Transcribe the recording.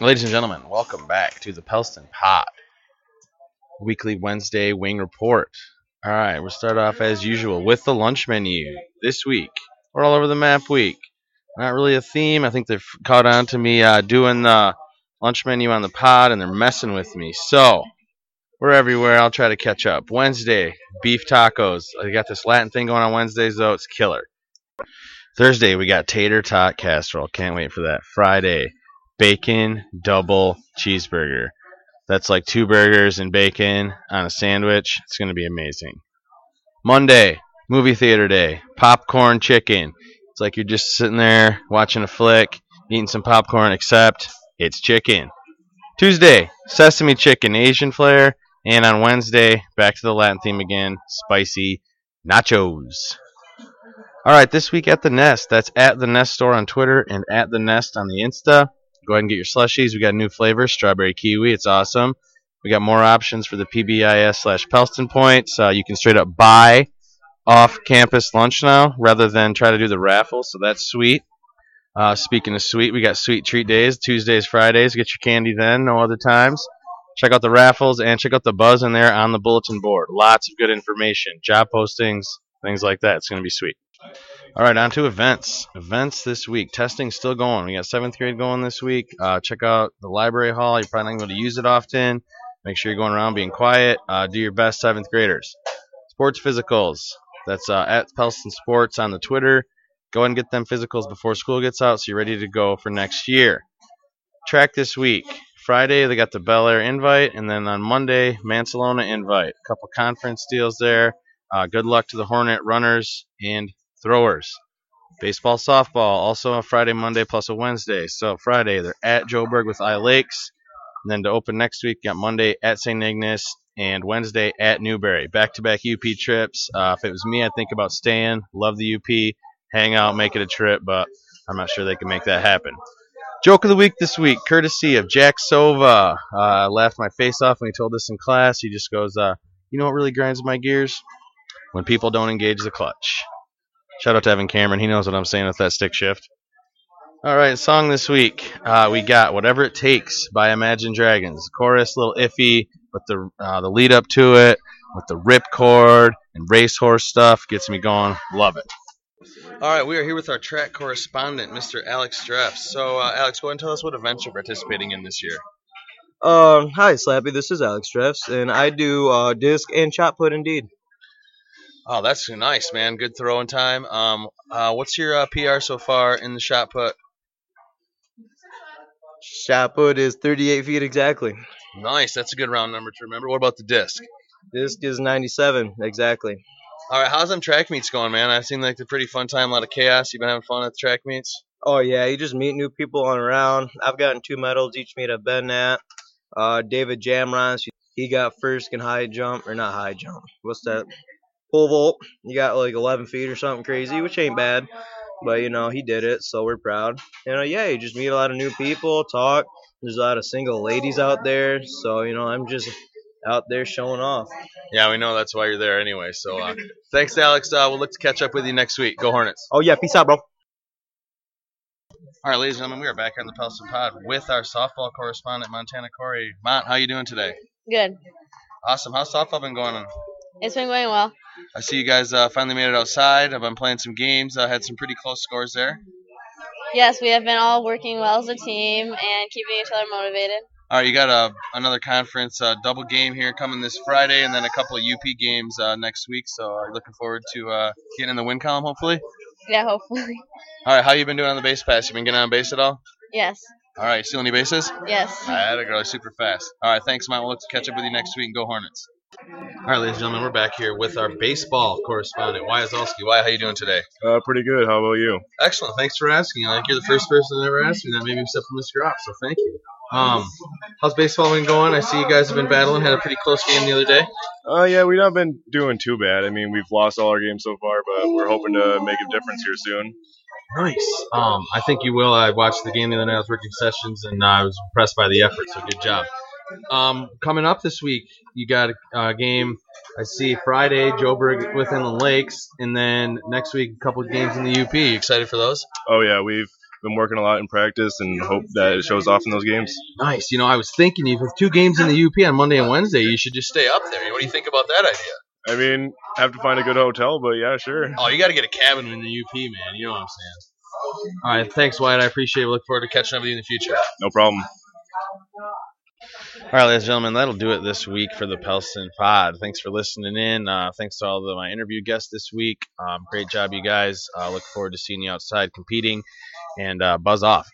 Ladies and gentlemen, welcome back to the Pelston Pod weekly Wednesday wing report. All right, we'll start off as usual with the lunch menu this week. We're all over the map week. Not really a theme. I think they've caught on to me uh, doing the lunch menu on the pod, and they're messing with me. So we're everywhere. I'll try to catch up. Wednesday, beef tacos. I got this Latin thing going on Wednesdays though. It's killer. Thursday, we got tater tot casserole. Can't wait for that. Friday, bacon double cheeseburger. That's like two burgers and bacon on a sandwich. It's going to be amazing. Monday, movie theater day. Popcorn chicken. It's like you're just sitting there watching a flick, eating some popcorn, except it's chicken. Tuesday, sesame chicken, Asian flair. And on Wednesday, back to the Latin theme again, spicy nachos. All right, this week at the Nest. That's at the Nest store on Twitter and at the Nest on the Insta. Go ahead and get your slushies. We got new flavors, strawberry kiwi. It's awesome. We got more options for the PBIS slash Pelston points. Uh, you can straight up buy off campus lunch now rather than try to do the raffle, so that's sweet. Uh, speaking of sweet, we got sweet treat days, Tuesdays, Fridays. Get your candy then, no other times. Check out the raffles and check out the buzz in there on the bulletin board. Lots of good information, job postings, things like that. It's going to be sweet. All right, on to events. Events this week. Testing still going. We got seventh grade going this week. Uh, check out the library hall. You're probably not going to use it often. Make sure you're going around being quiet. Uh, do your best, seventh graders. Sports physicals. That's uh, at Pelston Sports on the Twitter. Go and get them physicals before school gets out so you're ready to go for next year. Track this week. Friday, they got the Bellaire invite, and then on Monday, Mancelona invite. A couple conference deals there. Uh, good luck to the Hornet runners and throwers. Baseball, softball, also a Friday, Monday, plus a Wednesday. So Friday, they're at Joburg with I Lakes. And then to open next week, got Monday at St. Ignace and Wednesday at Newberry. Back to back UP trips. Uh, if it was me, I'd think about staying. Love the UP. Hang out, make it a trip, but I'm not sure they can make that happen. Joke of the week this week, courtesy of Jack Sova. Uh, I laughed my face off when he told this in class. He just goes, uh, You know what really grinds my gears? When people don't engage the clutch. Shout out to Evan Cameron. He knows what I'm saying with that stick shift. All right, song this week. Uh, we got "Whatever It Takes" by Imagine Dragons. Chorus a little iffy, but the uh, the lead up to it with the rip chord and racehorse stuff gets me going. Love it. All right, we are here with our track correspondent, Mr. Alex Streff. So, uh, Alex, go ahead and tell us what events you're participating in this year. Um, hi, Slappy. This is Alex Streffs, and I do uh, disc and shot put indeed. Oh, that's nice, man. Good throwing time. Um, uh, what's your uh, PR so far in the shot put? Shot put is 38 feet exactly. Nice. That's a good round number to remember. What about the disc? Disc is 97 exactly. All right, how's them track meets going, man? I've seen like a pretty fun time, a lot of chaos. You've been having fun at the track meets. Oh yeah, you just meet new people on around. I've gotten two medals each meet I've been at. Uh, David Jamrons, he got first in high jump or not high jump. What's that? Pole vault. You got like 11 feet or something crazy, which ain't bad. But you know he did it, so we're proud. And uh, yeah, you just meet a lot of new people, talk. There's a lot of single ladies out there, so you know I'm just out there showing off. Yeah, we know that's why you're there anyway. So uh, thanks, Alex. Uh, we'll look to catch up with you next week. Go Hornets. Oh yeah, peace out, bro. All right, ladies and gentlemen, we are back here on the Pelston Pod with our softball correspondent, Montana Corey. Mont, how you doing today? Good. Awesome. How's softball been going on? It's been going well. I see you guys uh, finally made it outside. I've been playing some games. I had some pretty close scores there. Yes, we have been all working well as a team and keeping each other motivated. All right, you got a, another conference uh, double game here coming this Friday, and then a couple of UP games uh, next week. So uh, looking forward to uh, getting in the win column, hopefully. Yeah, hopefully. All right, how you been doing on the base pass? You been getting on base at all? Yes. All right, steal any bases? Yes. I had a girl super fast. All right, thanks, Mont. We'll look to catch up with you next week and go Hornets. All right, ladies and gentlemen, we're back here with our baseball correspondent, Wyatt Zolski. Wyatt, how you doing today? Uh, pretty good. How about you? Excellent. Thanks for asking. Like you're the first person that ever asked me that, maybe except for Mr. Off. So thank you. Um, how's baseball been going? I see you guys have been battling. Had a pretty close game the other day. Uh, yeah, we've not been doing too bad. I mean, we've lost all our games so far, but we're hoping to make a difference here soon. Nice. Um, I think you will. I watched the game the other night. I was working sessions, and I was impressed by the effort. So good job. Um, coming up this week, you got a uh, game. I see Friday, Joburg with Inland Lakes, and then next week a couple of games in the UP. You excited for those? Oh yeah, we've been working a lot in practice and hope that it shows off in those games. Nice. You know, I was thinking if with two games in the UP on Monday and Wednesday, you should just stay up there. What do you think about that idea? I mean, have to find a good hotel, but yeah, sure. Oh, you got to get a cabin in the UP, man. You know what I'm saying. All right, thanks, Wyatt. I appreciate it. Look forward to catching up with you in the future. No problem. All right, ladies and gentlemen, that'll do it this week for the Pelston Pod. Thanks for listening in. Uh, thanks to all of my interview guests this week. Um, great job, you guys. Uh, look forward to seeing you outside competing, and uh, buzz off.